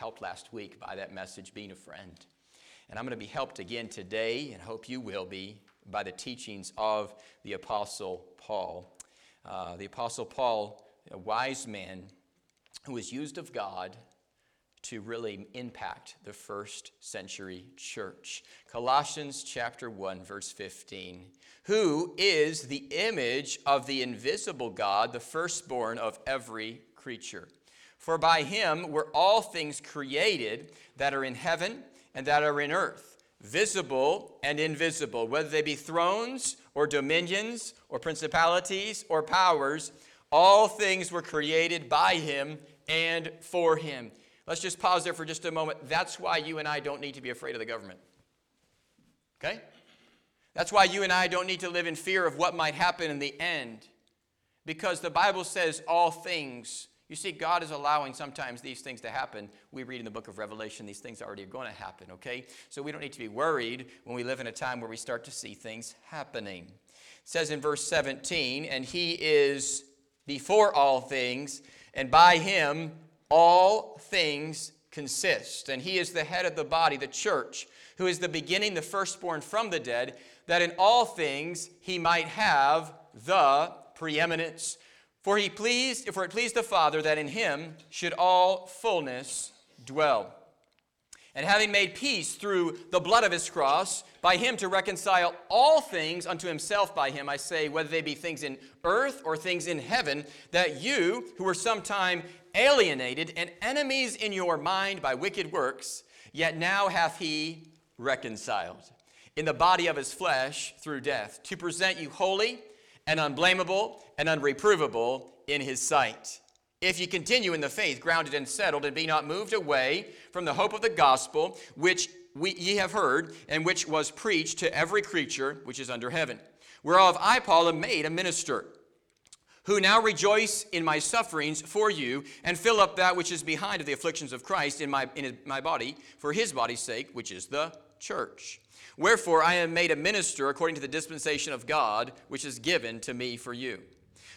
helped last week by that message, being a friend. And I'm going to be helped again today, and hope you will be, by the teachings of the Apostle Paul. Uh, the Apostle Paul, a wise man who was used of God to really impact the first century church. Colossians chapter 1 verse 15. Who is the image of the invisible God, the firstborn of every creature? For by him were all things created that are in heaven and that are in earth, visible and invisible, whether they be thrones or dominions or principalities or powers, all things were created by him and for him. Let's just pause there for just a moment. That's why you and I don't need to be afraid of the government. Okay? That's why you and I don't need to live in fear of what might happen in the end. Because the Bible says all things you see, God is allowing sometimes these things to happen. We read in the book of Revelation, these things already are going to happen, okay? So we don't need to be worried when we live in a time where we start to see things happening. It says in verse 17, and he is before all things, and by him all things consist. And he is the head of the body, the church, who is the beginning, the firstborn from the dead, that in all things he might have the preeminence. For he pleased, for it pleased the Father that in him should all fullness dwell. And having made peace through the blood of his cross, by him to reconcile all things unto himself by him, I say, whether they be things in earth or things in heaven, that you, who were sometime alienated and enemies in your mind by wicked works, yet now hath he reconciled in the body of his flesh through death, to present you holy and unblameable and unreprovable in his sight. If ye continue in the faith, grounded and settled, and be not moved away from the hope of the gospel, which we, ye have heard, and which was preached to every creature which is under heaven, whereof I, Paul, am made a minister, who now rejoice in my sufferings for you, and fill up that which is behind of the afflictions of Christ in my, in my body, for his body's sake, which is the church Wherefore I am made a minister according to the dispensation of God, which is given to me for you,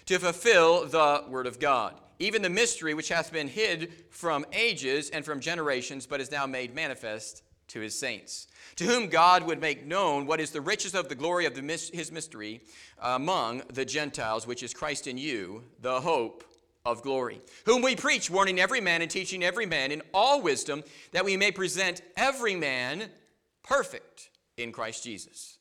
to fulfill the word of God, even the mystery which hath been hid from ages and from generations, but is now made manifest to his saints, to whom God would make known what is the riches of the glory of the, his mystery among the Gentiles, which is Christ in you, the hope of glory, whom we preach, warning every man and teaching every man in all wisdom, that we may present every man perfect in Christ Jesus.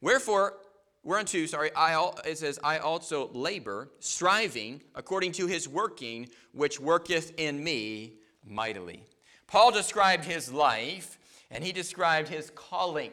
Wherefore, whereunto, sorry, I, it says, I also labor, striving according to his working, which worketh in me mightily. Paul described his life, and he described his calling.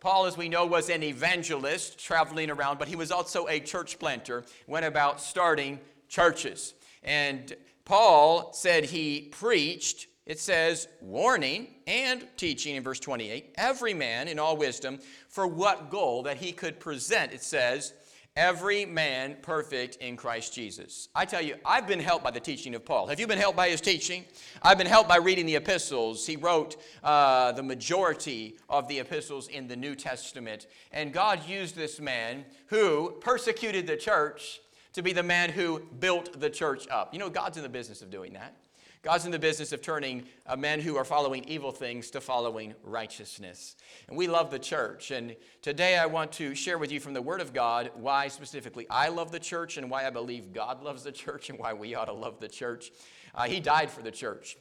Paul, as we know, was an evangelist traveling around, but he was also a church planter, went about starting churches. And Paul said he preached it says, warning and teaching in verse 28, every man in all wisdom, for what goal that he could present, it says, every man perfect in Christ Jesus. I tell you, I've been helped by the teaching of Paul. Have you been helped by his teaching? I've been helped by reading the epistles. He wrote uh, the majority of the epistles in the New Testament. And God used this man who persecuted the church to be the man who built the church up. You know, God's in the business of doing that. God's in the business of turning men who are following evil things to following righteousness. And we love the church. And today I want to share with you from the Word of God why specifically I love the church and why I believe God loves the church and why we ought to love the church. Uh, he died for the church.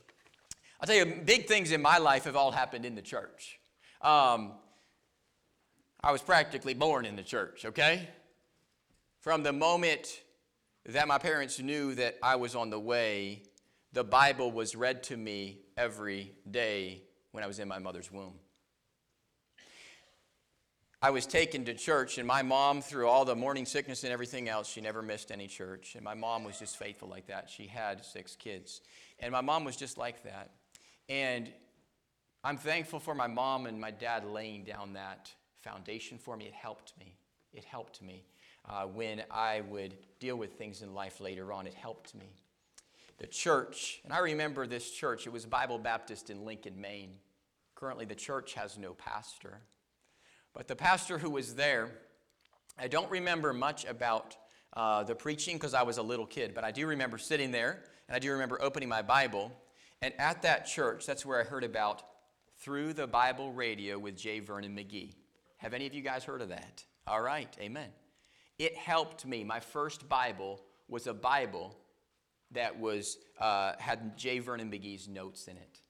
I'll tell you, big things in my life have all happened in the church. Um, I was practically born in the church, okay? From the moment that my parents knew that I was on the way the Bible was read to me every day when I was in my mother's womb. I was taken to church, and my mom, through all the morning sickness and everything else, she never missed any church. And my mom was just faithful like that. She had six kids. And my mom was just like that. And I'm thankful for my mom and my dad laying down that foundation for me. It helped me. It helped me uh, when I would deal with things in life later on. It helped me the church, and I remember this church, it was Bible Baptist in Lincoln, Maine. Currently, the church has no pastor. But the pastor who was there, I don't remember much about uh, the preaching because I was a little kid, but I do remember sitting there, and I do remember opening my Bible, And at that church, that's where I heard about Through the Bible Radio with J. Vernon McGee. Have any of you guys heard of that? All right, amen. It helped me. My first Bible was a Bible that was, uh, had J. Vernon McGee's notes in it.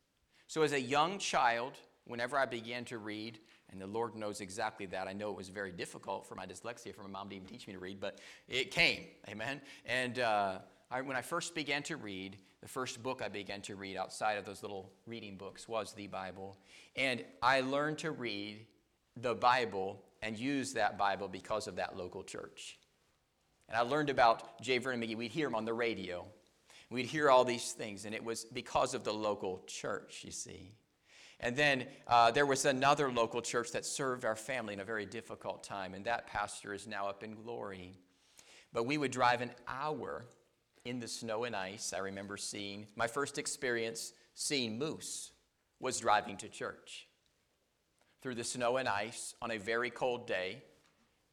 So as a young child, whenever I began to read, and the Lord knows exactly that. I know it was very difficult for my dyslexia for my mom to even teach me to read, but it came. Amen. And uh, I, when I first began to read, the first book I began to read outside of those little reading books was the Bible. And I learned to read the Bible and use that Bible because of that local church. And I learned about J. Vernon McGee. We'd hear him on the radio. We'd hear all these things, and it was because of the local church, you see. And then uh, there was another local church that served our family in a very difficult time, and that pastor is now up in glory. But we would drive an hour in the snow and ice. I remember seeing my first experience seeing moose was driving to church through the snow and ice on a very cold day.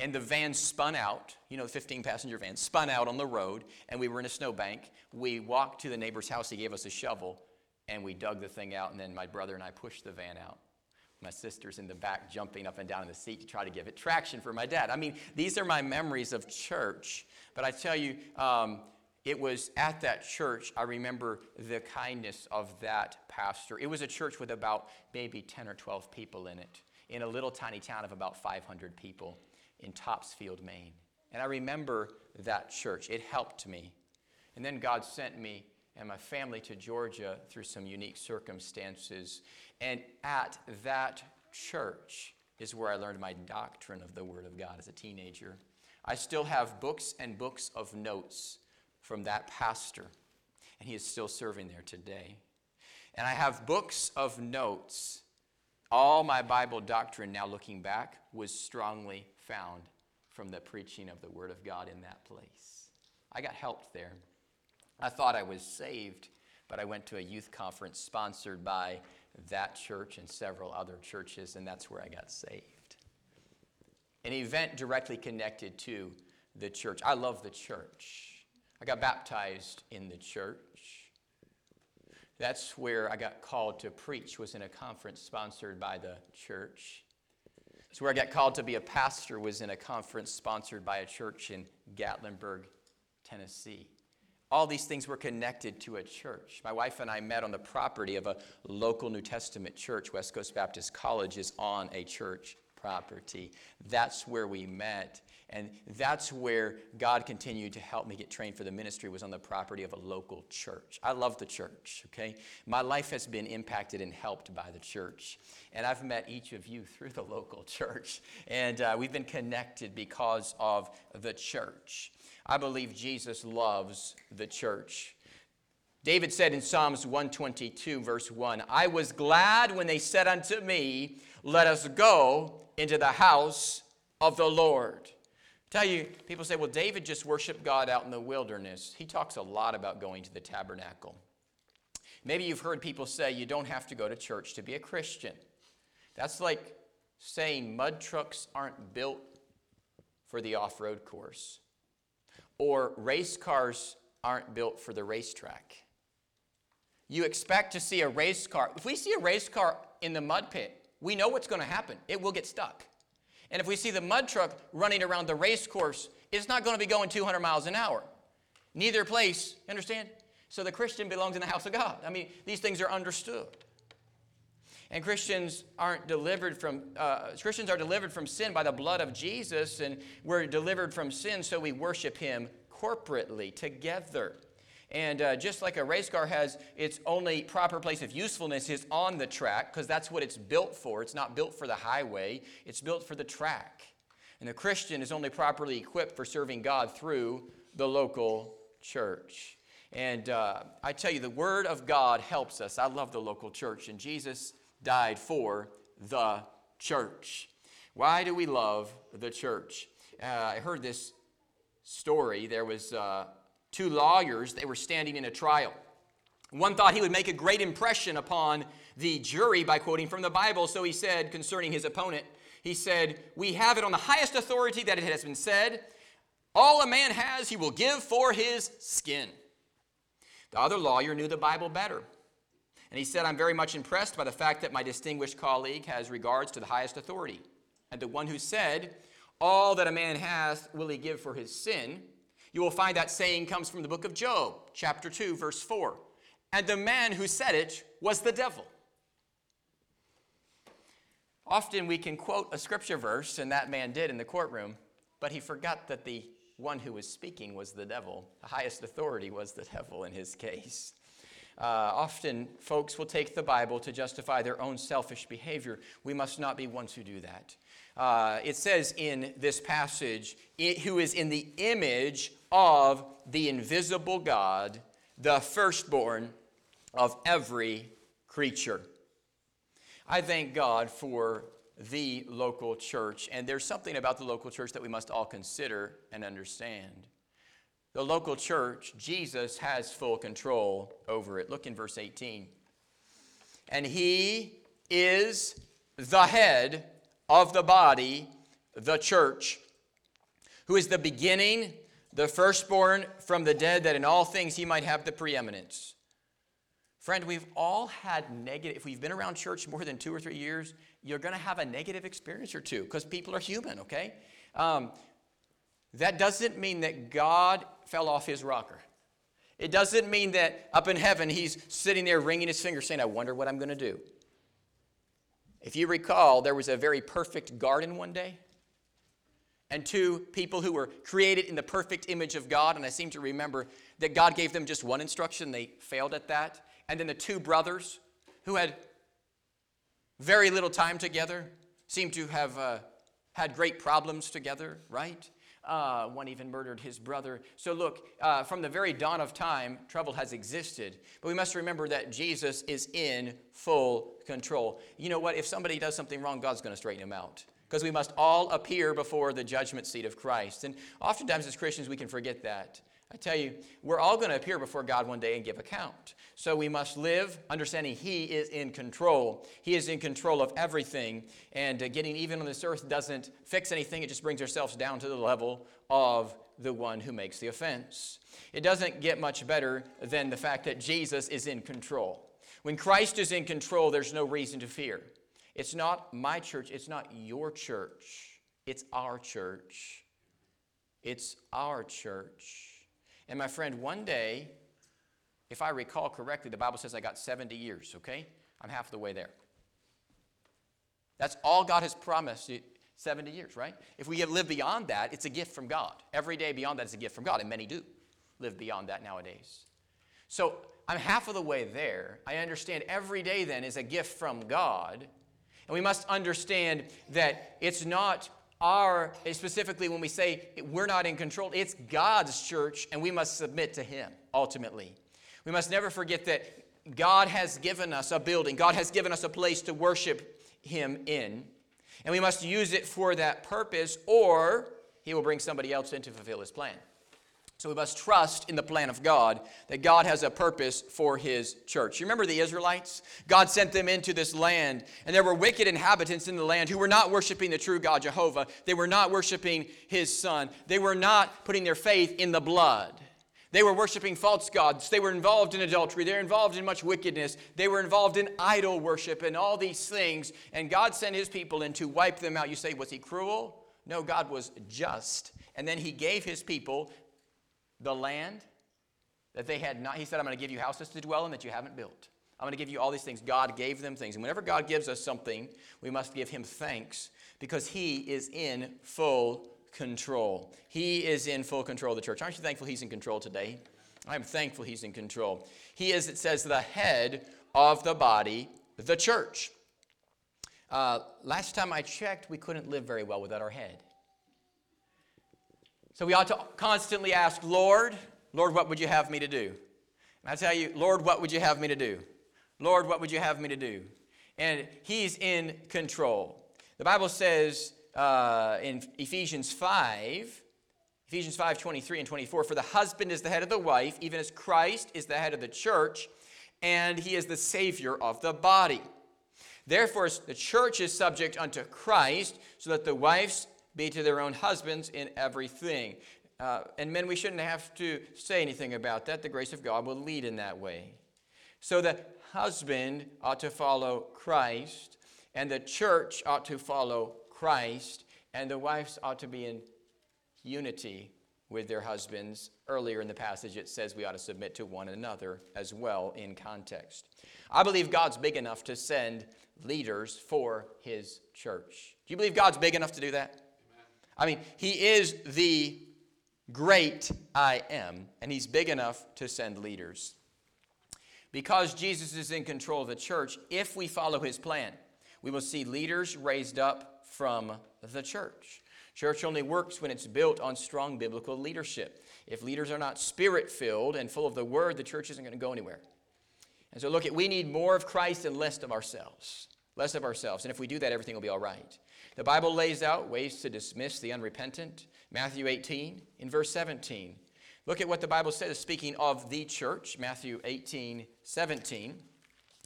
And the van spun out, you know, the 15 passenger van spun out on the road, and we were in a snowbank. We walked to the neighbor's house, he gave us a shovel, and we dug the thing out, and then my brother and I pushed the van out. My sister's in the back jumping up and down in the seat to try to give it traction for my dad. I mean, these are my memories of church. But I tell you, um, it was at that church, I remember the kindness of that pastor. It was a church with about maybe 10 or 12 people in it, in a little tiny town of about 500 people in Topsfield, Maine. And I remember that church. It helped me. And then God sent me and my family to Georgia through some unique circumstances. And at that church is where I learned my doctrine of the Word of God as a teenager. I still have books and books of notes from that pastor, and he is still serving there today. And I have books of notes. All my Bible doctrine, now looking back, was strongly found from the preaching of the Word of God in that place. I got helped there. I thought I was saved, but I went to a youth conference sponsored by that church and several other churches, and that's where I got saved. An event directly connected to the church. I love the church. I got baptized in the church. That's where I got called to preach, was in a conference sponsored by the church. That's where I got called to be a pastor, was in a conference sponsored by a church in Gatlinburg, Tennessee. All these things were connected to a church. My wife and I met on the property of a local New Testament church. West Coast Baptist College is on a church property. That's where we met. And that's where God continued to help me get trained for the ministry was on the property of a local church. I love the church, okay? My life has been impacted and helped by the church. And I've met each of you through the local church. And uh, we've been connected because of the church. I believe Jesus loves the church. David said in Psalms 122, verse 1, I was glad when they said unto me, Let us go into the house of the Lord. Tell you, people say, well, David just worshiped God out in the wilderness. He talks a lot about going to the tabernacle. Maybe you've heard people say you don't have to go to church to be a Christian. That's like saying mud trucks aren't built for the off road course or race cars aren't built for the racetrack. You expect to see a race car. If we see a race car in the mud pit, we know what's going to happen. It will get stuck. And if we see the mud truck running around the race course, it's not going to be going 200 miles an hour. Neither place, understand? So the Christian belongs in the house of God. I mean, these things are understood. And Christians aren't delivered from, uh, Christians are delivered from sin by the blood of Jesus, and we're delivered from sin so we worship Him corporately, together. And uh, just like a race car has its only proper place of usefulness is on the track, because that's what it's built for. It's not built for the highway, it's built for the track. And the Christian is only properly equipped for serving God through the local church. And uh, I tell you, the Word of God helps us. I love the local church, and Jesus died for the church. Why do we love the church? Uh, I heard this story. There was uh, two lawyers. They were standing in a trial. One thought he would make a great impression upon the jury by quoting from the Bible. So he said concerning his opponent, he said, We have it on the highest authority that it has been said, all a man has, he will give for his skin. The other lawyer knew the Bible better. And he said, I'm very much impressed by the fact that my distinguished colleague has regards to the highest authority. And the one who said, All that a man hath will he give for his sin, you will find that saying comes from the book of Job, chapter 2, verse 4. And the man who said it was the devil. Often we can quote a scripture verse, and that man did in the courtroom, but he forgot that the one who was speaking was the devil. The highest authority was the devil in his case. Uh, often, folks will take the Bible to justify their own selfish behavior. We must not be ones who do that. Uh, it says in this passage, who is in the image of the invisible God, the firstborn of every creature. I thank God for the local church, and there's something about the local church that we must all consider and understand. The local church, Jesus has full control over it. Look in verse 18. And he is the head of the body, the church, who is the beginning, the firstborn from the dead, that in all things he might have the preeminence. Friend, we've all had negative, if we've been around church more than two or three years, you're going to have a negative experience or two because people are human, okay? Um, that doesn't mean that God fell off his rocker. It doesn't mean that up in heaven he's sitting there wringing his finger saying, I wonder what I'm going to do. If you recall, there was a very perfect garden one day, and two people who were created in the perfect image of God, and I seem to remember that God gave them just one instruction, they failed at that and then the two brothers who had very little time together seem to have uh, had great problems together, right? Uh, one even murdered his brother. So, look, uh, from the very dawn of time, trouble has existed. But we must remember that Jesus is in full control. You know what? If somebody does something wrong, God's going to straighten him out. Because we must all appear before the judgment seat of Christ. And oftentimes, as Christians, we can forget that. I tell you, we're all going to appear before God one day and give account. So we must live understanding He is in control. He is in control of everything. And uh, getting even on this earth doesn't fix anything, it just brings ourselves down to the level of the one who makes the offense. It doesn't get much better than the fact that Jesus is in control. When Christ is in control, there's no reason to fear. It's not my church, it's not your church, it's our church. It's our church. And my friend, one day, if I recall correctly, the Bible says I got 70 years, okay? I'm half the way there. That's all God has promised 70 years, right? If we live beyond that, it's a gift from God. Every day beyond that is a gift from God, and many do live beyond that nowadays. So I'm half of the way there. I understand every day then is a gift from God. And we must understand that it's not our, specifically when we say we're not in control, it's God's church and we must submit to Him ultimately. We must never forget that God has given us a building, God has given us a place to worship Him in, and we must use it for that purpose, or He will bring somebody else in to fulfill His plan. So we must trust in the plan of God that God has a purpose for his church. You remember the Israelites? God sent them into this land, and there were wicked inhabitants in the land who were not worshiping the true God, Jehovah. They were not worshiping his son. They were not putting their faith in the blood. They were worshiping false gods. They were involved in adultery. They were involved in much wickedness. They were involved in idol worship and all these things. And God sent his people in to wipe them out. You say, was he cruel? No, God was just. And then he gave his people the land that they had not. He said, I'm going to give you houses to dwell in that you haven't built. I'm going to give you all these things. God gave them things. And whenever God gives us something, we must give him thanks because he is in full control. He is in full control of the church. Aren't you thankful he's in control today? I'm thankful he's in control. He is, it says, the head of the body, the church. Uh, last time I checked, we couldn't live very well without our head. So we ought to constantly ask, Lord, Lord, what would you have me to do? And I tell you, Lord, what would you have me to do? Lord, what would you have me to do? And He's in control. The Bible says uh, in Ephesians 5, Ephesians 5 23 and 24, for the husband is the head of the wife, even as Christ is the head of the church, and he is the Savior of the body. Therefore, the church is subject unto Christ, so that the wives be to their own husbands in everything. Uh, and men, we shouldn't have to say anything about that. The grace of God will lead in that way. So the husband ought to follow Christ, and the church ought to follow Christ, and the wives ought to be in unity with their husbands. Earlier in the passage, it says we ought to submit to one another as well in context. I believe God's big enough to send leaders for his church. Do you believe God's big enough to do that? I mean, he is the great I am, and he's big enough to send leaders. Because Jesus is in control of the church, if we follow his plan, we will see leaders raised up from the church. Church only works when it's built on strong biblical leadership. If leaders are not spirit filled and full of the word, the church isn't going to go anywhere. And so, look, at we need more of Christ and less of ourselves. Less of ourselves. And if we do that, everything will be all right. The Bible lays out ways to dismiss the unrepentant. Matthew 18, in verse 17. Look at what the Bible says, speaking of the church, Matthew 18, 17.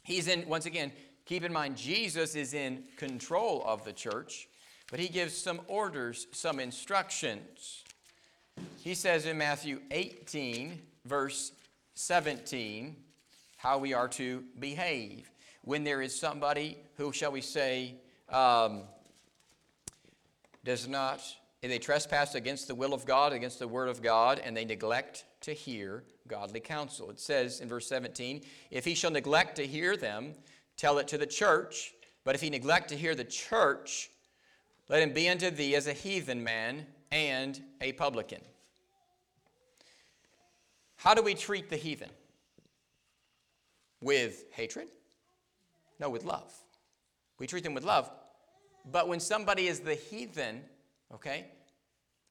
He's in, once again, keep in mind, Jesus is in control of the church, but he gives some orders, some instructions. He says in Matthew 18, verse 17, how we are to behave. When there is somebody who, shall we say, um, does not, they trespass against the will of God, against the word of God, and they neglect to hear godly counsel. It says in verse 17, if he shall neglect to hear them, tell it to the church. But if he neglect to hear the church, let him be unto thee as a heathen man and a publican. How do we treat the heathen? With hatred? No, with love. We treat them with love. But when somebody is the heathen, okay,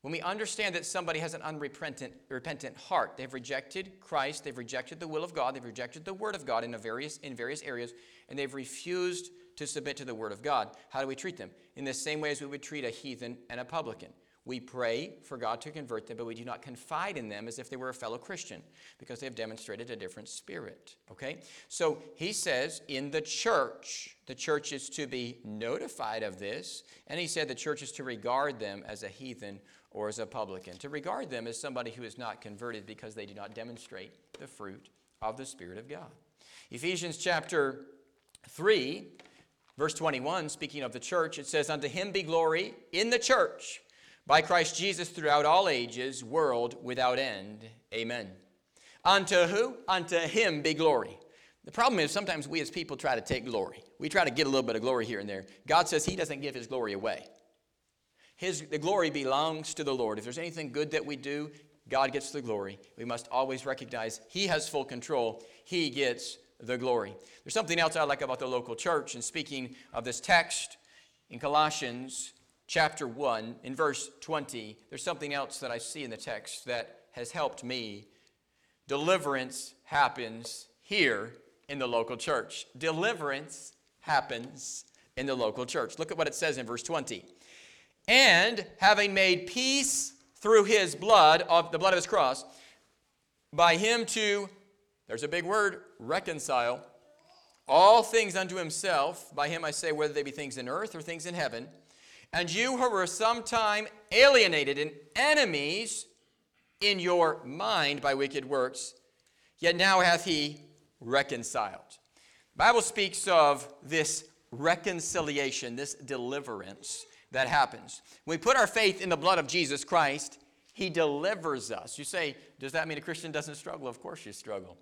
when we understand that somebody has an unrepentant repentant heart, they've rejected Christ, they've rejected the will of God, they've rejected the word of God in, various, in various areas, and they've refused to submit to the word of God. How do we treat them? In the same way as we would treat a heathen and a publican. We pray for God to convert them, but we do not confide in them as if they were a fellow Christian because they have demonstrated a different spirit. Okay? So he says in the church, the church is to be notified of this, and he said the church is to regard them as a heathen or as a publican, to regard them as somebody who is not converted because they do not demonstrate the fruit of the Spirit of God. Ephesians chapter 3, verse 21, speaking of the church, it says, Unto him be glory in the church by Christ Jesus throughout all ages, world without end. Amen. Unto who? Unto him be glory. The problem is sometimes we as people try to take glory. We try to get a little bit of glory here and there. God says he doesn't give his glory away. His, the glory belongs to the Lord. If there's anything good that we do, God gets the glory. We must always recognize He has full control. He gets the glory. There's something else I like about the local church. And speaking of this text in Colossians, chapter 1, in verse 20, there's something else that I see in the text that has helped me. Deliverance happens here in the local church. Deliverance happens in the local church. Look at what it says in verse 20. And having made peace through his blood, of the blood of his cross, by him to, there's a big word, reconcile all things unto himself. By him I say, whether they be things in earth or things in heaven and you who were sometime alienated and enemies in your mind by wicked works, yet now hath he reconciled. The Bible speaks of this reconciliation, this deliverance that happens. When we put our faith in the blood of Jesus Christ, he delivers us. You say, does that mean a Christian doesn't struggle? Of course you struggle.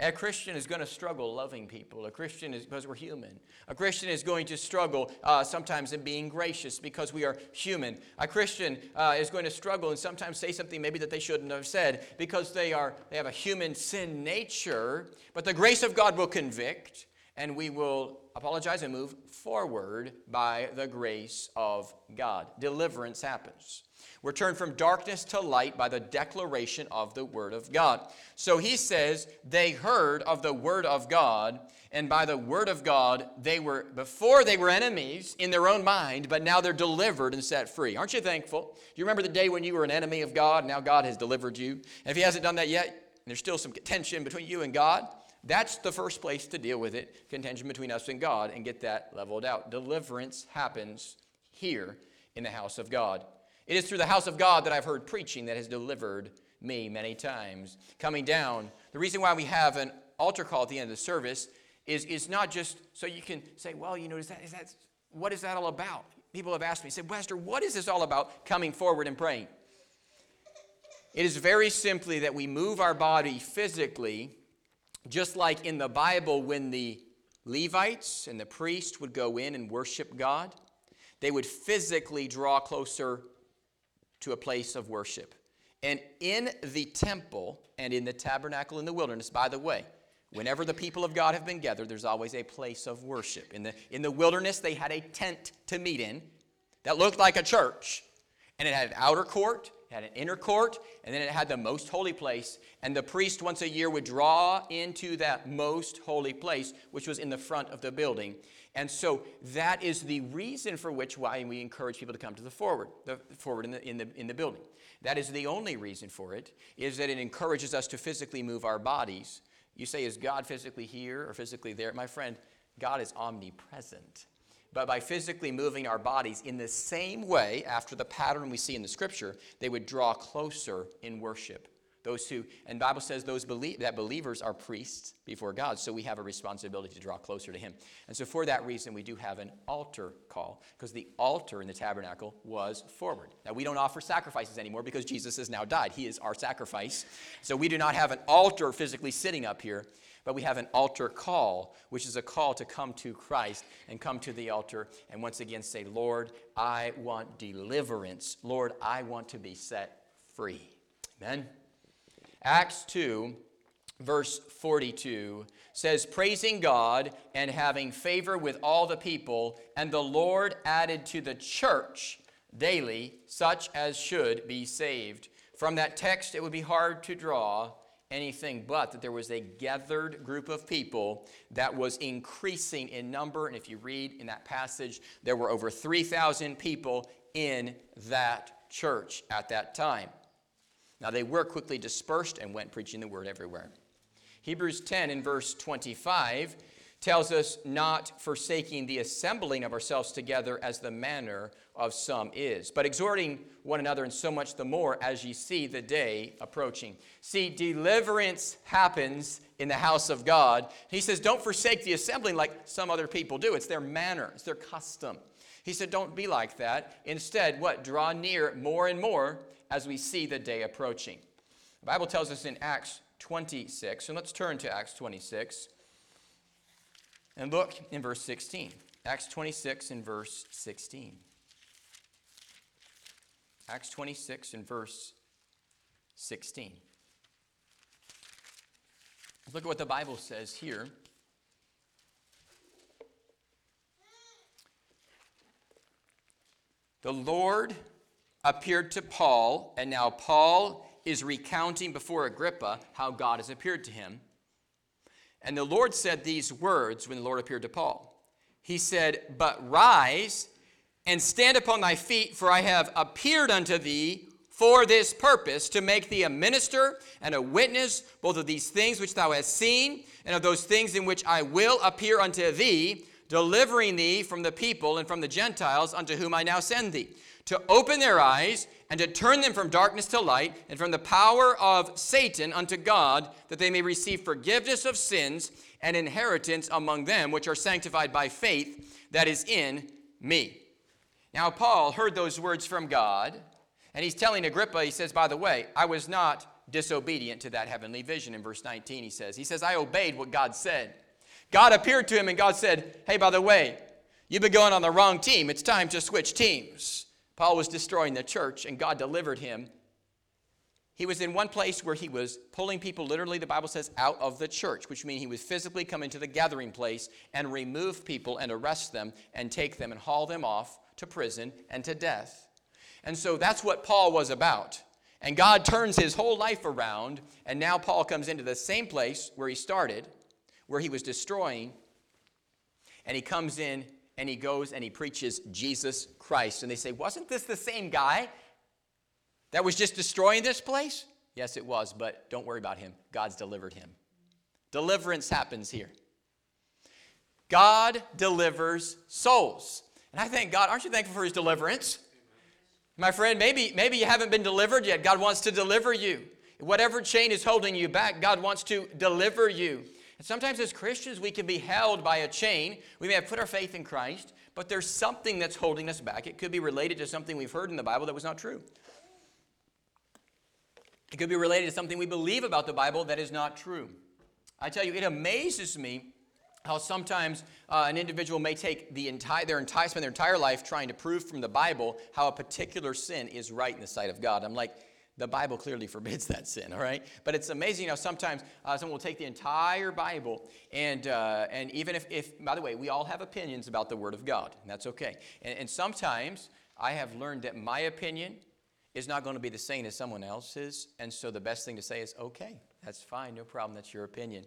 A Christian is going to struggle loving people. A Christian is because we're human. A Christian is going to struggle uh, sometimes in being gracious because we are human. A Christian uh, is going to struggle and sometimes say something maybe that they shouldn't have said because they are they have a human sin nature. But the grace of God will convict, and we will apologize and move forward by the grace of God. Deliverance happens. We're turned from darkness to light by the declaration of the Word of God. So he says, they heard of the Word of God, and by the Word of God, they were, before they were enemies in their own mind, but now they're delivered and set free. Aren't you thankful? Do you remember the day when you were an enemy of God, now God has delivered you? And if he hasn't done that yet, there's still some tension between you and God. That's the first place to deal with it contention between us and God and get that leveled out. Deliverance happens here in the house of God. It is through the house of God that I've heard preaching that has delivered me many times. Coming down, the reason why we have an altar call at the end of the service is, is not just so you can say, well, you know, is that, is that, what is that all about? People have asked me, said, Wester, what is this all about coming forward and praying? It is very simply that we move our body physically, just like in the Bible when the Levites and the priest would go in and worship God, they would physically draw closer to a place of worship. And in the temple and in the tabernacle in the wilderness, by the way, whenever the people of God have been gathered, there's always a place of worship. In the, in the wilderness, they had a tent to meet in that looked like a church. And it had an outer court, it had an inner court, and then it had the most holy place. And the priest once a year would draw into that most holy place, which was in the front of the building. And so that is the reason for which why we encourage people to come to the forward, the forward in the, in the, in the building. That is the only reason for it, is that it encourages us to physically move our bodies. You say, is God physically here or physically there? My friend, God is omnipresent. But by physically moving our bodies in the same way, after the pattern we see in the scripture, they would draw closer in worship. Those who, and Bible says those believe, that believers are priests before God, so we have a responsibility to draw closer to Him. And so for that reason, we do have an altar call, because the altar in the tabernacle was forward. Now, we don't offer sacrifices anymore because Jesus has now died. He is our sacrifice. So we do not have an altar physically sitting up here, but we have an altar call, which is a call to come to Christ and come to the altar and once again say, Lord, I want deliverance. Lord, I want to be set free. Amen. Acts 2, verse 42 says, Praising God and having favor with all the people, and the Lord added to the church daily such as should be saved. From that text, it would be hard to draw anything but that there was a gathered group of people that was increasing in number. And if you read in that passage, there were over 3,000 people in that church at that time. Now they were quickly dispersed and went preaching the word everywhere. Hebrews 10 in verse 25 tells us not forsaking the assembling of ourselves together as the manner of some is, but exhorting one another, and so much the more as ye see the day approaching. See, deliverance happens in the house of God. He says, don't forsake the assembling like some other people do. It's their manner, it's their custom. He said, don't be like that. Instead, what? Draw near more and more as we see the day approaching. The Bible tells us in Acts 26, and let's turn to Acts 26 and look in verse 16. Acts 26 and verse 16. Acts 26 and verse 16. Look at what the Bible says here. The Lord appeared to Paul, and now Paul is recounting before Agrippa how God has appeared to him. And the Lord said these words when the Lord appeared to Paul. He said, But rise and stand upon thy feet, for I have appeared unto thee for this purpose, to make thee a minister and a witness both of these things which thou hast seen, and of those things in which I will appear unto thee, delivering thee from the people and from the Gentiles unto whom I now send thee to open their eyes and to turn them from darkness to light and from the power of Satan unto God, that they may receive forgiveness of sins and inheritance among them which are sanctified by faith that is in me. Now, Paul heard those words from God, and he's telling Agrippa, he says, By the way, I was not disobedient to that heavenly vision. In verse 19, he says, He says, I obeyed what God said. God appeared to him, and God said, Hey, by the way, you've been going on the wrong team. It's time to switch teams. Paul was destroying the church, and God delivered him. He was in one place where he was pulling people, literally, the Bible says, out of the church, which means he was physically coming to the gathering place and remove people and arrest them and take them and haul them off to prison and to death. And so that's what Paul was about. And God turns his whole life around, and now Paul comes into the same place where he started, where he was destroying, and he comes in and he goes and he preaches Jesus Christ. And they say, Wasn't this the same guy that was just destroying this place? Yes, it was, but don't worry about him. God's delivered him. Deliverance happens here. God delivers souls. And I thank God. Aren't you thankful for his deliverance? My friend, maybe, maybe you haven't been delivered yet. God wants to deliver you. Whatever chain is holding you back, God wants to deliver you. And sometimes as Christians, we can be held by a chain. We may have put our faith in Christ, but there's something that's holding us back. It could be related to something we've heard in the Bible that was not true. It could be related to something we believe about the Bible that is not true. I tell you, it amazes me how sometimes uh, an individual may take the entire, their entire, spend their entire life trying to prove from the Bible how a particular sin is right in the sight of God. I'm like, the Bible clearly forbids that sin, all right? But it's amazing how sometimes uh, someone will take the entire Bible and, uh, and even if, if, by the way, we all have opinions about the Word of God, and that's okay. And, and sometimes I have learned that my opinion is not going to be the same as someone else's, and so the best thing to say is, okay, that's fine, no problem, that's your opinion.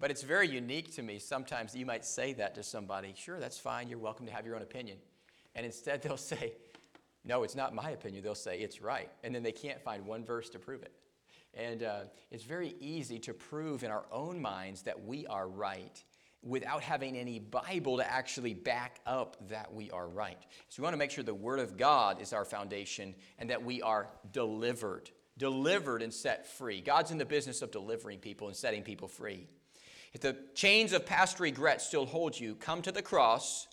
But it's very unique to me. Sometimes you might say that to somebody, sure, that's fine, you're welcome to have your own opinion. And instead they'll say, no, it's not my opinion. They'll say it's right. And then they can't find one verse to prove it. And uh, it's very easy to prove in our own minds that we are right without having any Bible to actually back up that we are right. So we want to make sure the Word of God is our foundation and that we are delivered, delivered and set free. God's in the business of delivering people and setting people free. If the chains of past regret still hold you, come to the cross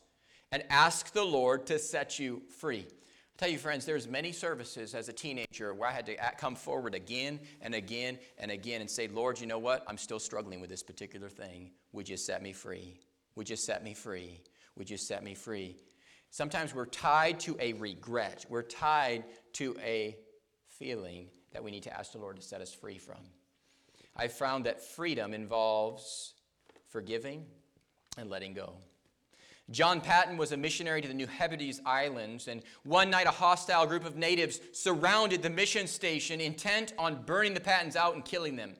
and ask the Lord to set you free. I tell you, friends, there's many services as a teenager where I had to come forward again and again and again and say, Lord, you know what? I'm still struggling with this particular thing. Would you set me free? Would you set me free? Would you set me free? Sometimes we're tied to a regret. We're tied to a feeling that we need to ask the Lord to set us free from. I found that freedom involves forgiving and letting go. John Patton was a missionary to the New Hebrides Islands, and one night a hostile group of natives surrounded the mission station intent on burning the Pattons out and killing them.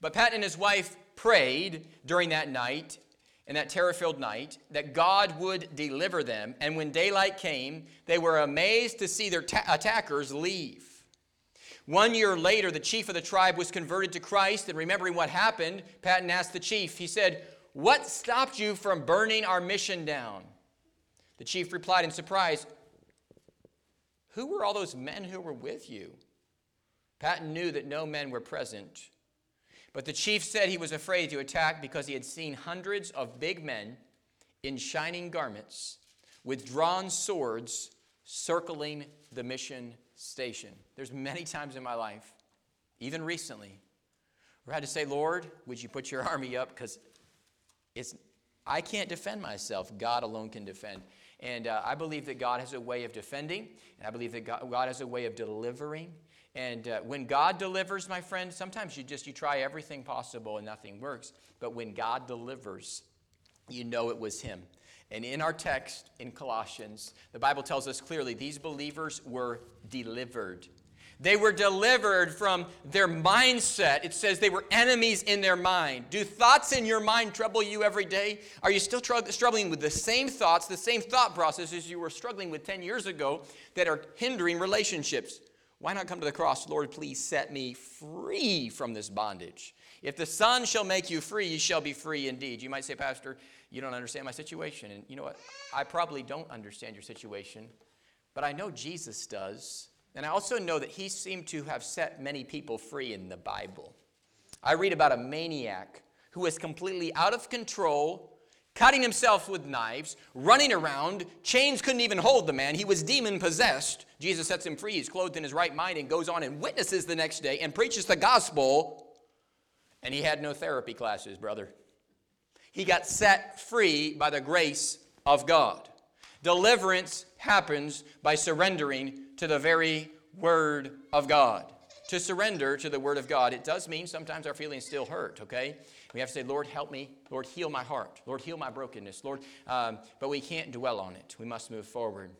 But Patton and his wife prayed during that night, in that terror filled night, that God would deliver them. And when daylight came, they were amazed to see their ta- attackers leave. One year later, the chief of the tribe was converted to Christ, and remembering what happened, Patton asked the chief, he said, What stopped you from burning our mission down? The chief replied in surprise, Who were all those men who were with you? Patton knew that no men were present. But the chief said he was afraid to attack because he had seen hundreds of big men in shining garments with drawn swords circling the mission station. There's many times in my life, even recently, where I had to say, Lord, would you put your army up? Because it's I can't defend myself. God alone can defend. And uh, I believe that God has a way of defending, and I believe that God, God has a way of delivering. And uh, when God delivers, my friend, sometimes you just you try everything possible and nothing works. But when God delivers, you know it was Him. And in our text in Colossians, the Bible tells us clearly these believers were delivered. They were delivered from their mindset. It says they were enemies in their mind. Do thoughts in your mind trouble you every day? Are you still struggling with the same thoughts, the same thought processes you were struggling with 10 years ago that are hindering relationships? Why not come to the cross? Lord, please set me free from this bondage. If the Son shall make you free, you shall be free indeed. You might say, Pastor, you don't understand my situation. And you know what? I probably don't understand your situation, but I know Jesus does. And I also know that he seemed to have set many people free in the Bible. I read about a maniac who was completely out of control, cutting himself with knives, running around. Chains couldn't even hold the man. He was demon possessed. Jesus sets him free. He's clothed in his right mind and goes on and witnesses the next day and preaches the gospel. And he had no therapy classes, brother. He got set free by the grace of God. Deliverance happens by surrendering to the very Word of God. To surrender to the Word of God. It does mean sometimes our feelings still hurt, okay? We have to say, Lord, help me. Lord, heal my heart. Lord, heal my brokenness. Lord, um, but we can't dwell on it. We must move forward.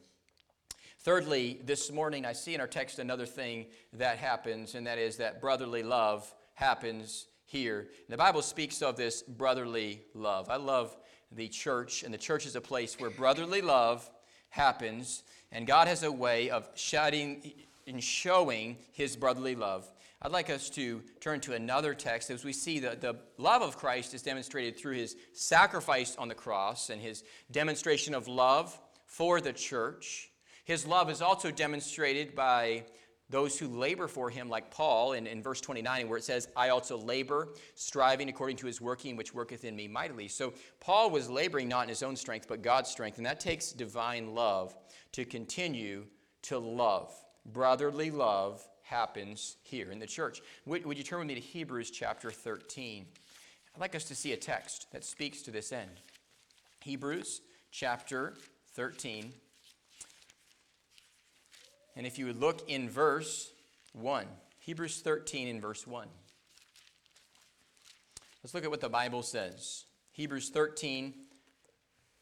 Thirdly, this morning I see in our text another thing that happens, and that is that brotherly love happens here. The Bible speaks of this brotherly love. I love the church, and the church is a place where brotherly love happens, and God has a way of shouting and showing his brotherly love. I'd like us to turn to another text as we see that the love of Christ is demonstrated through his sacrifice on the cross and his demonstration of love for the church. His love is also demonstrated by those who labor for him, like Paul in, in verse 29, where it says, I also labor, striving according to his working, which worketh in me mightily. So Paul was laboring not in his own strength, but God's strength. And that takes divine love to continue to love. Brotherly love happens here in the church. Would, would you turn with me to Hebrews chapter 13? I'd like us to see a text that speaks to this end. Hebrews chapter 13. And if you would look in verse 1, Hebrews 13 in verse 1. Let's look at what the Bible says. Hebrews 13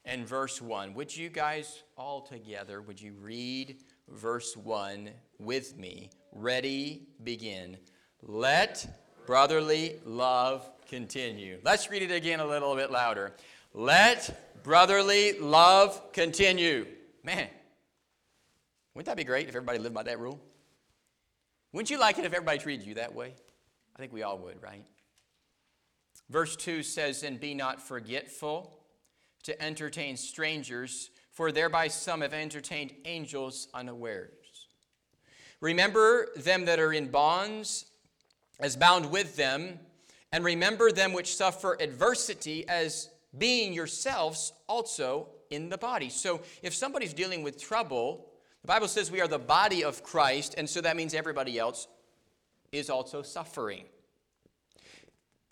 and verse 1. Would you guys all together, would you read verse 1 with me? Ready, begin. Let brotherly love continue. Let's read it again a little bit louder. Let brotherly love continue. Man, wouldn't that be great if everybody lived by that rule? Wouldn't you like it if everybody treated you that way? I think we all would, right? Verse 2 says, And be not forgetful to entertain strangers, for thereby some have entertained angels unawares. Remember them that are in bonds as bound with them, and remember them which suffer adversity as being yourselves also in the body. So if somebody's dealing with trouble, the Bible says we are the body of Christ, and so that means everybody else is also suffering.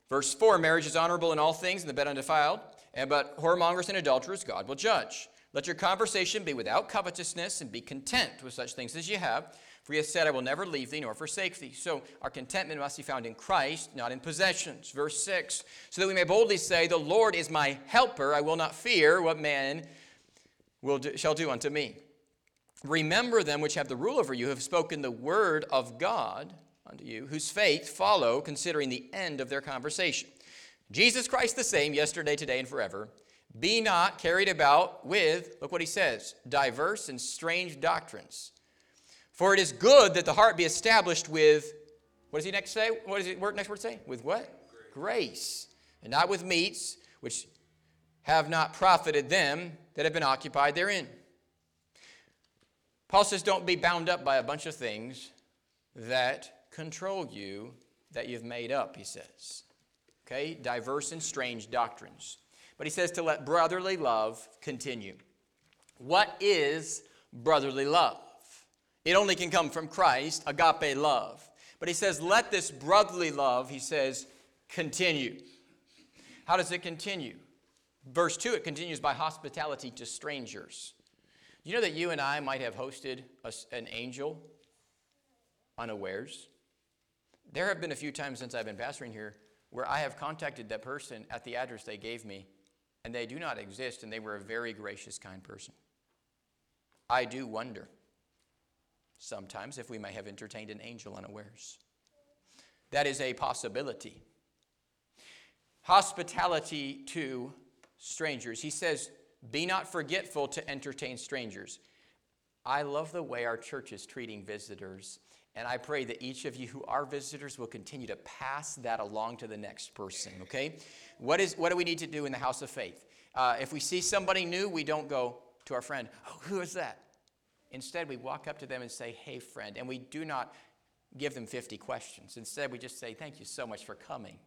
Verse 4 Marriage is honorable in all things, and the bed undefiled, but whoremongers and adulterers God will judge. Let your conversation be without covetousness, and be content with such things as you have. For he has said, I will never leave thee nor forsake thee. So our contentment must be found in Christ, not in possessions. Verse 6 So that we may boldly say, The Lord is my helper. I will not fear what man will do, shall do unto me. Remember them which have the rule over you, have spoken the word of God unto you, whose faith follow, considering the end of their conversation. Jesus Christ the same, yesterday, today, and forever. Be not carried about with, look what he says, diverse and strange doctrines. For it is good that the heart be established with, what does he next say? What does the next word say? With what? Grace. Grace. And not with meats, which have not profited them that have been occupied therein. Paul says, don't be bound up by a bunch of things that control you that you've made up, he says. Okay? Diverse and strange doctrines. But he says to let brotherly love continue. What is brotherly love? It only can come from Christ, agape love. But he says, let this brotherly love, he says, continue. How does it continue? Verse 2, it continues by hospitality to strangers. You know that you and I might have hosted a, an angel unawares? There have been a few times since I've been pastoring here where I have contacted that person at the address they gave me, and they do not exist, and they were a very gracious, kind person. I do wonder sometimes if we may have entertained an angel unawares. That is a possibility. Hospitality to strangers. He says, be not forgetful to entertain strangers. I love the way our church is treating visitors, and I pray that each of you who are visitors will continue to pass that along to the next person, okay? What, is, what do we need to do in the house of faith? Uh, if we see somebody new, we don't go to our friend, oh, who is that? Instead, we walk up to them and say, hey, friend, and we do not give them 50 questions. Instead, we just say, thank you so much for coming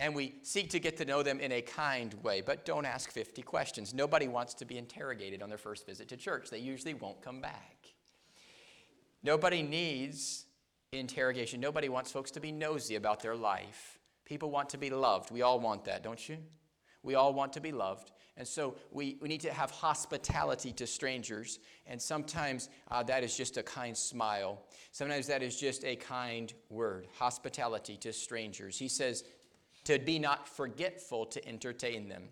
and we seek to get to know them in a kind way, but don't ask 50 questions. Nobody wants to be interrogated on their first visit to church. They usually won't come back. Nobody needs interrogation. Nobody wants folks to be nosy about their life. People want to be loved. We all want that, don't you? We all want to be loved. And so we, we need to have hospitality to strangers. And sometimes uh, that is just a kind smile. Sometimes that is just a kind word. Hospitality to strangers. He says, to be not forgetful to entertain them.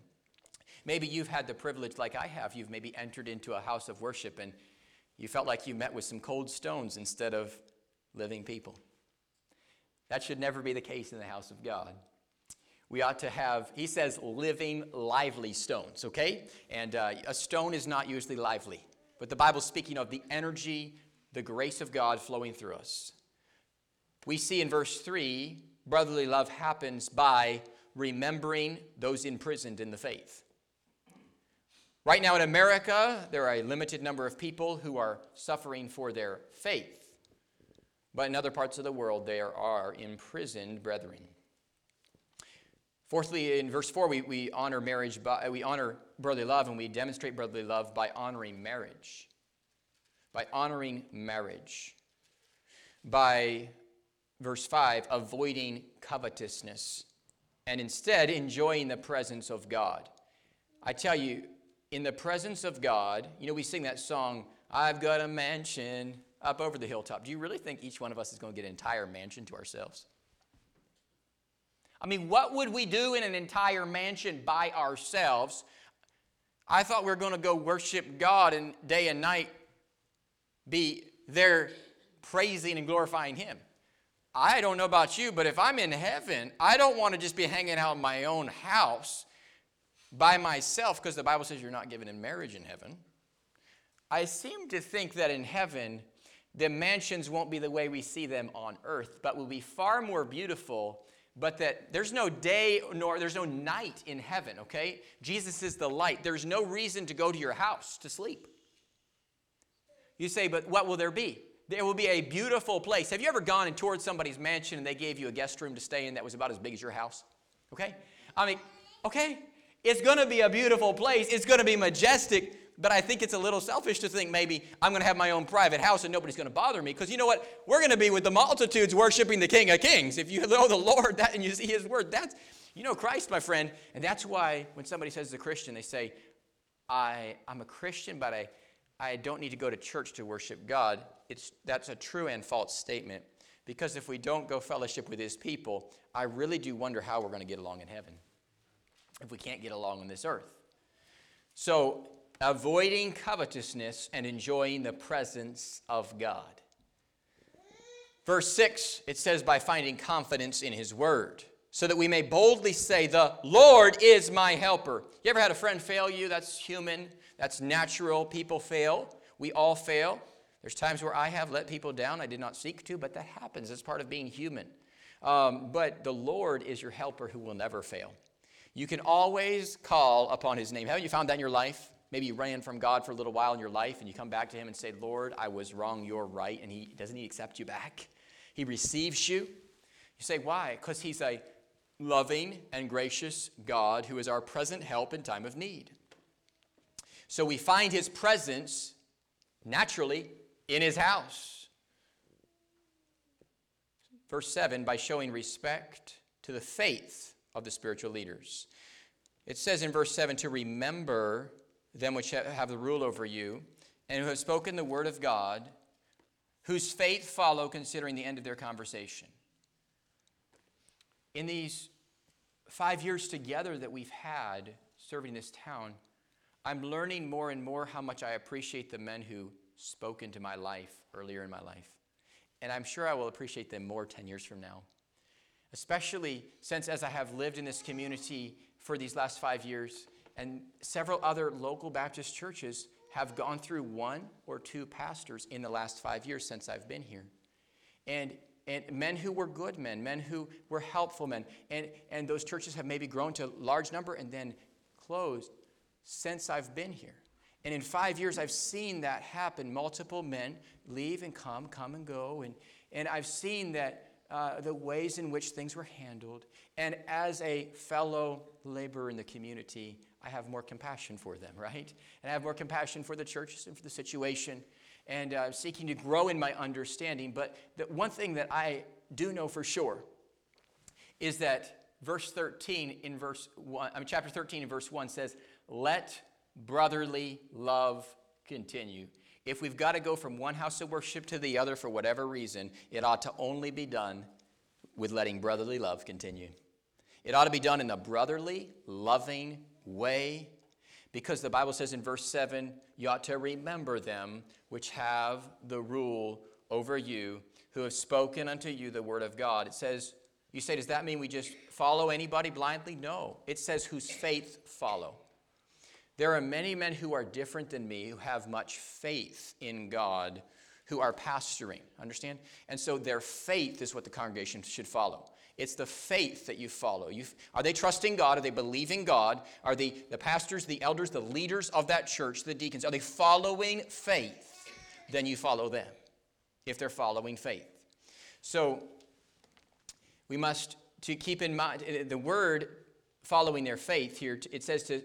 Maybe you've had the privilege, like I have, you've maybe entered into a house of worship and you felt like you met with some cold stones instead of living people. That should never be the case in the house of God. We ought to have, he says, living, lively stones, okay? And uh, a stone is not usually lively, but the Bible's speaking of the energy, the grace of God flowing through us. We see in verse 3 brotherly love happens by remembering those imprisoned in the faith. Right now in America, there are a limited number of people who are suffering for their faith. but in other parts of the world there are imprisoned brethren. Fourthly, in verse 4, we, we honor marriage by, we honor brotherly love and we demonstrate brotherly love by honoring marriage. By honoring marriage. By verse 5, avoiding covetousness and instead enjoying the presence of God. I tell you, in the presence of God, you know, we sing that song, I've got a mansion up over the hilltop. Do you really think each one of us is going to get an entire mansion to ourselves? I mean, what would we do in an entire mansion by ourselves? I thought we were going to go worship God and day and night be there praising and glorifying Him. I don't know about you, but if I'm in heaven, I don't want to just be hanging out in my own house by myself because the Bible says you're not given in marriage in heaven. I seem to think that in heaven, the mansions won't be the way we see them on earth, but will be far more beautiful. But that there's no day nor there's no night in heaven, okay? Jesus is the light. There's no reason to go to your house to sleep. You say, but what will there be? There will be a beautiful place. Have you ever gone and toured somebody's mansion and they gave you a guest room to stay in that was about as big as your house? Okay? I mean, okay, it's going to be a beautiful place. It's going to be majestic, but I think it's a little selfish to think maybe I'm going to have my own private house and nobody's going to bother me. Because you know what? We're going to be with the multitudes worshiping the King of Kings. If you know the Lord that, and you see His Word, that's, you know Christ, my friend. And that's why when somebody says a Christian, they say, I, I'm a Christian, but I, I don't need to go to church to worship God. It's, that's a true and false statement. Because if we don't go fellowship with His people, I really do wonder how we're going to get along in heaven if we can't get along on this earth. So, avoiding covetousness and enjoying the presence of God. Verse 6, it says, by finding confidence in his word, so that we may boldly say, The Lord is my helper. You ever had a friend fail you? That's human, that's natural. People fail. We all fail. There's times where I have let people down I did not seek to, but that happens. It's part of being human. Um, but the Lord is your helper who will never fail. You can always call upon his name. Haven't you found that in your life? Maybe you ran from God for a little while in your life and you come back to him and say, Lord, I was wrong, you're right. And he doesn't he accept you back? He receives you. You say, why? Because he's a loving and gracious God who is our present help in time of need. So we find his presence naturally in his house. Verse 7 by showing respect to the faith of the spiritual leaders. It says in verse 7 to remember them which have the rule over you, and who have spoken the word of God, whose faith follow considering the end of their conversation. In these five years together that we've had serving this town, I'm learning more and more how much I appreciate the men who spoke into my life earlier in my life. And I'm sure I will appreciate them more 10 years from now especially since as I have lived in this community for these last five years, and several other local Baptist churches have gone through one or two pastors in the last five years since I've been here. And, and men who were good men, men who were helpful men. And, and those churches have maybe grown to a large number and then closed since I've been here. And in five years, I've seen that happen. Multiple men leave and come, come and go. And, and I've seen that uh, the ways in which things were handled. And as a fellow laborer in the community, I have more compassion for them, right? And I have more compassion for the churches and for the situation and uh, seeking to grow in my understanding. But the one thing that I do know for sure is that verse 13 in verse 1, I mean, chapter 13 in verse 1 says, Let brotherly love continue. If we've got to go from one house of worship to the other for whatever reason, it ought to only be done with letting brotherly love continue. It ought to be done in a brotherly, loving way because the Bible says in verse 7 you ought to remember them which have the rule over you, who have spoken unto you the word of God. It says, you say, does that mean we just follow anybody blindly? No. It says, whose faith follow. There are many men who are different than me who have much faith in God who are pastoring. Understand? And so their faith is what the congregation should follow. It's the faith that you follow. You, are they trusting God? Are they believing God? Are the, the pastors, the elders, the leaders of that church, the deacons, are they following faith? Then you follow them if they're following faith. So we must to keep in mind the word following their faith here. It says to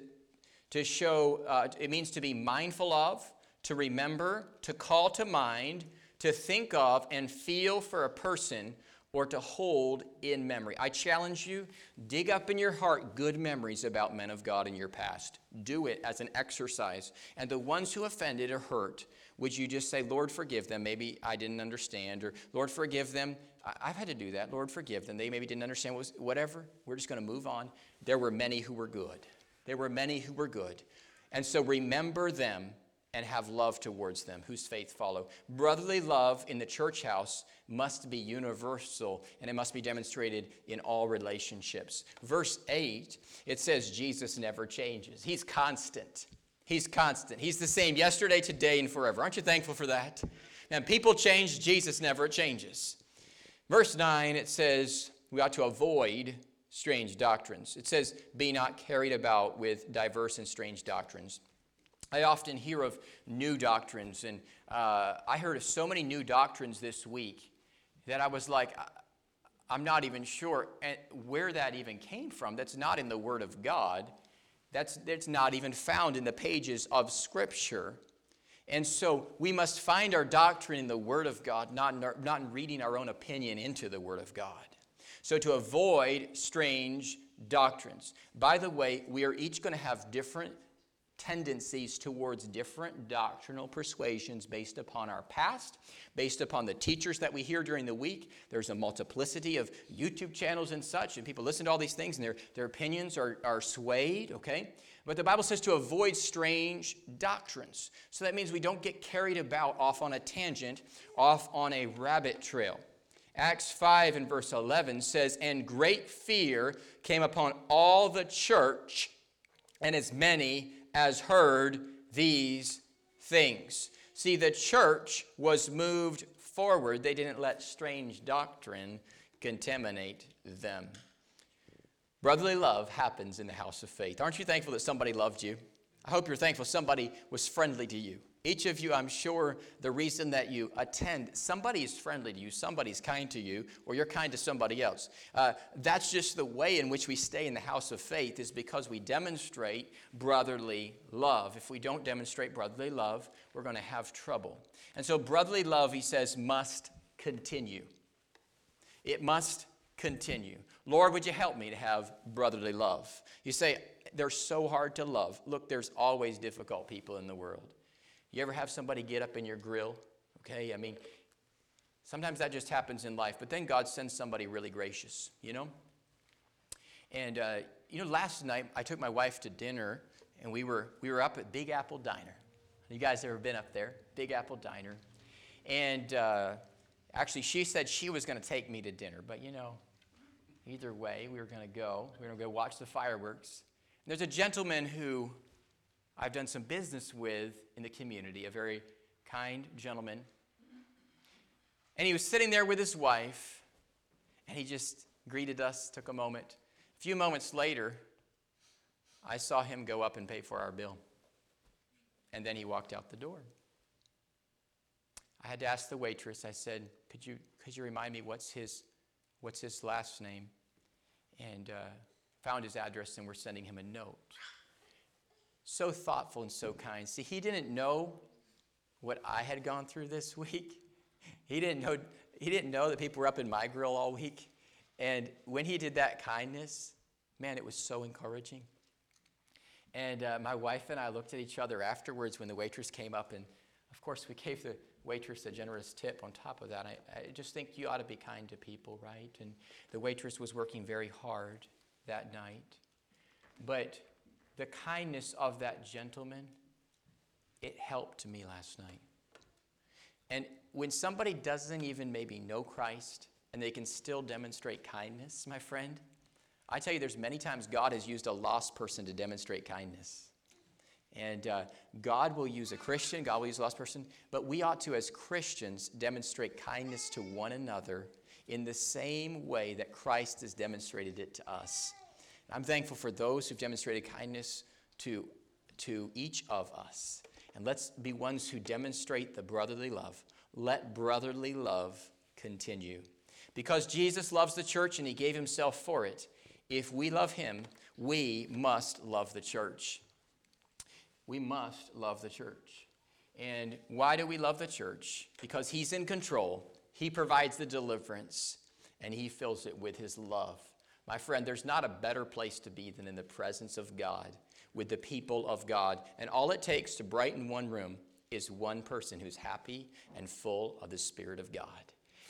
to show. Uh, it means to be mindful of, to remember, to call to mind, to think of, and feel for a person or to hold in memory. I challenge you, dig up in your heart good memories about men of God in your past. Do it as an exercise. And the ones who offended or hurt, would you just say, Lord, forgive them? Maybe I didn't understand. Or, Lord, forgive them. I've had to do that. Lord, forgive them. They maybe didn't understand what was, whatever. We're just going to move on. There were many who were good. There were many who were good. And so remember them and have love towards them whose faith follow. Brotherly love in the church house must be universal and it must be demonstrated in all relationships. Verse 8, it says Jesus never changes. He's constant. He's constant. He's the same yesterday, today, and forever. Aren't you thankful for that? And people change, Jesus never changes. Verse 9, it says we ought to avoid strange doctrines. It says, be not carried about with diverse and strange doctrines. I often hear of new doctrines, and uh, I heard of so many new doctrines this week that I was like, I'm not even sure where that even came from. That's not in the Word of God. That's, that's not even found in the pages of Scripture. And so we must find our doctrine in the Word of God, not in, our, not in reading our own opinion into the Word of God. So to avoid strange doctrines. By the way, we are each going to have different tendencies towards different doctrinal persuasions based upon our past, based upon the teachers that we hear during the week. There's a multiplicity of YouTube channels and such, and people listen to all these things and their, their opinions are, are swayed, okay? But the Bible says to avoid strange doctrines. So that means we don't get carried about off on a tangent, off on a rabbit trail. Acts 5 and verse 11 says, And great fear came upon all the church, and as many as heard these things. See, the church was moved forward. They didn't let strange doctrine contaminate them. Brotherly love happens in the house of faith. Aren't you thankful that somebody loved you? I hope you're thankful somebody was friendly to you. Each of you, I'm sure, the reason that you attend, somebody is friendly to you, somebody's kind to you, or you're kind to somebody else. Uh, that's just the way in which we stay in the house of faith, is because we demonstrate brotherly love. If we don't demonstrate brotherly love, we're going to have trouble. And so, brotherly love, he says, must continue. It must continue. Lord, would you help me to have brotherly love? You say, they're so hard to love. Look, there's always difficult people in the world. You ever have somebody get up in your grill? Okay, I mean, sometimes that just happens in life, but then God sends somebody really gracious, you know? And, uh, you know, last night I took my wife to dinner, and we were, we were up at Big Apple Diner. You guys ever been up there? Big Apple Diner. And uh, actually, she said she was going to take me to dinner, but you know, either way, we were going to go. We were going to go watch the fireworks. And there's a gentleman who I've done some business with in the community, a very kind gentleman. And he was sitting there with his wife, and he just greeted us, took a moment. A few moments later, I saw him go up and pay for our bill. And then he walked out the door. I had to ask the waitress, I said, Could you, could you remind me what's his, what's his last name? And uh, found his address, and we're sending him a note so thoughtful and so kind. See, he didn't know what I had gone through this week. He didn't know, he didn't know that people were up in my grill all week. And when he did that kindness, man, it was so encouraging. And uh, my wife and I looked at each other afterwards when the waitress came up. And of course, we gave the waitress a generous tip on top of that. I, I just think you ought to be kind to people, right? And the waitress was working very hard that night. But the kindness of that gentleman, it helped me last night. And when somebody doesn't even maybe know Christ and they can still demonstrate kindness, my friend, I tell you, there's many times God has used a lost person to demonstrate kindness. And uh, God will use a Christian, God will use a lost person, but we ought to, as Christians, demonstrate kindness to one another in the same way that Christ has demonstrated it to us. I'm thankful for those who've demonstrated kindness to, to each of us. And let's be ones who demonstrate the brotherly love. Let brotherly love continue. Because Jesus loves the church and he gave himself for it, if we love him, we must love the church. We must love the church. And why do we love the church? Because he's in control, he provides the deliverance, and he fills it with his love. My friend, there's not a better place to be than in the presence of God, with the people of God. And all it takes to brighten one room is one person who's happy and full of the Spirit of God.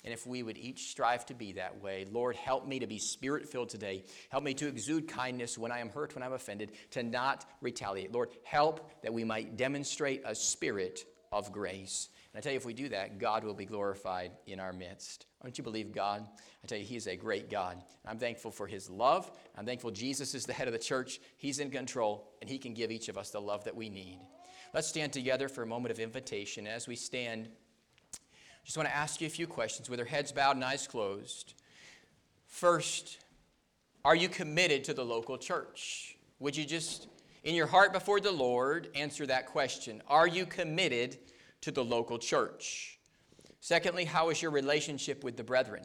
And if we would each strive to be that way, Lord, help me to be spirit filled today. Help me to exude kindness when I am hurt, when I'm offended, to not retaliate. Lord, help that we might demonstrate a spirit of grace. I tell you, if we do that, God will be glorified in our midst. Don't you believe God? I tell you, He is a great God. I'm thankful for His love. I'm thankful Jesus is the head of the church. He's in control, and He can give each of us the love that we need. Let's stand together for a moment of invitation. As we stand, I just want to ask you a few questions with our heads bowed and eyes closed. First, are you committed to the local church? Would you just, in your heart before the Lord, answer that question? Are you committed to the local church? Secondly, how is your relationship with the brethren?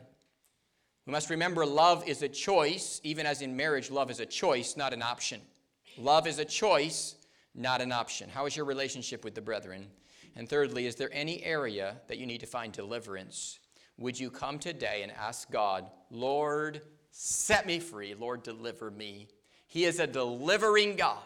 We must remember love is a choice, even as in marriage, love is a choice, not an option. Love is a choice, not an option. How is your relationship with the brethren? And thirdly, is there any area that you need to find deliverance? Would you come today and ask God, Lord, set me free. Lord, deliver me. He is a delivering God.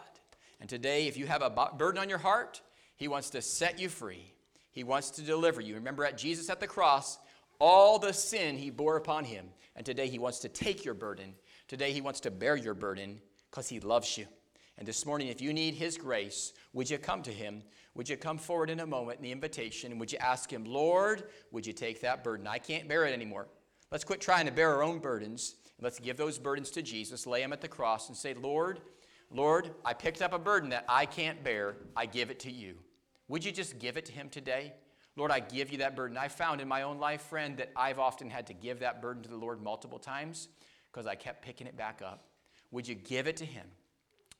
And today, if you have a burden on your heart, He wants to set you free. He wants to deliver you. Remember at Jesus at the cross, all the sin He bore upon Him. And today, He wants to take your burden. Today, He wants to bear your burden because He loves you. And this morning, if you need His grace, would you come to Him? Would you come forward in a moment in the invitation and would you ask Him, Lord, would you take that burden? I can't bear it anymore. Let's quit trying to bear our own burdens. Let's give those burdens to Jesus, lay them at the cross, and say, Lord, Lord, I picked up a burden that I can't bear. I give it to you. Would you just give it to Him today? Lord, I give you that burden. I found in my own life, friend, that I've often had to give that burden to the Lord multiple times because I kept picking it back up. Would you give it to Him?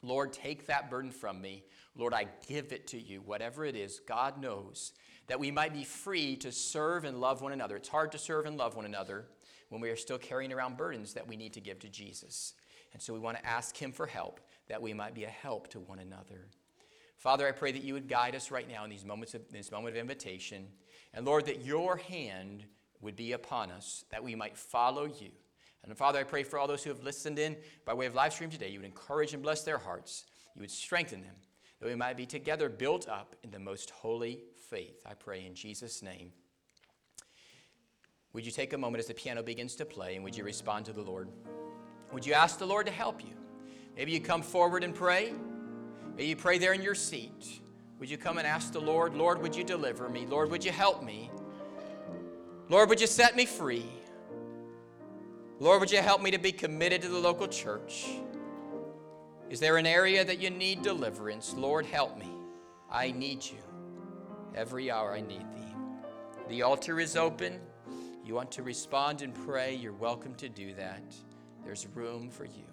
Lord, take that burden from me. Lord, I give it to you. Whatever it is, God knows that we might be free to serve and love one another. It's hard to serve and love one another when we are still carrying around burdens that we need to give to Jesus. And so we want to ask Him for help that we might be a help to one another. Father, I pray that you would guide us right now in these moments of this moment of invitation. And Lord, that your hand would be upon us, that we might follow you. And Father, I pray for all those who have listened in by way of live stream today, you would encourage and bless their hearts. You would strengthen them, that we might be together built up in the most holy faith. I pray in Jesus' name. Would you take a moment as the piano begins to play and would you respond to the Lord? Would you ask the Lord to help you? Maybe you come forward and pray. Maybe you pray there in your seat. Would you come and ask the Lord, Lord, would you deliver me? Lord, would you help me? Lord, would you set me free? Lord, would you help me to be committed to the local church? Is there an area that you need deliverance? Lord, help me. I need you. Every hour I need thee. The altar is open. You want to respond and pray, you're welcome to do that. There's room for you.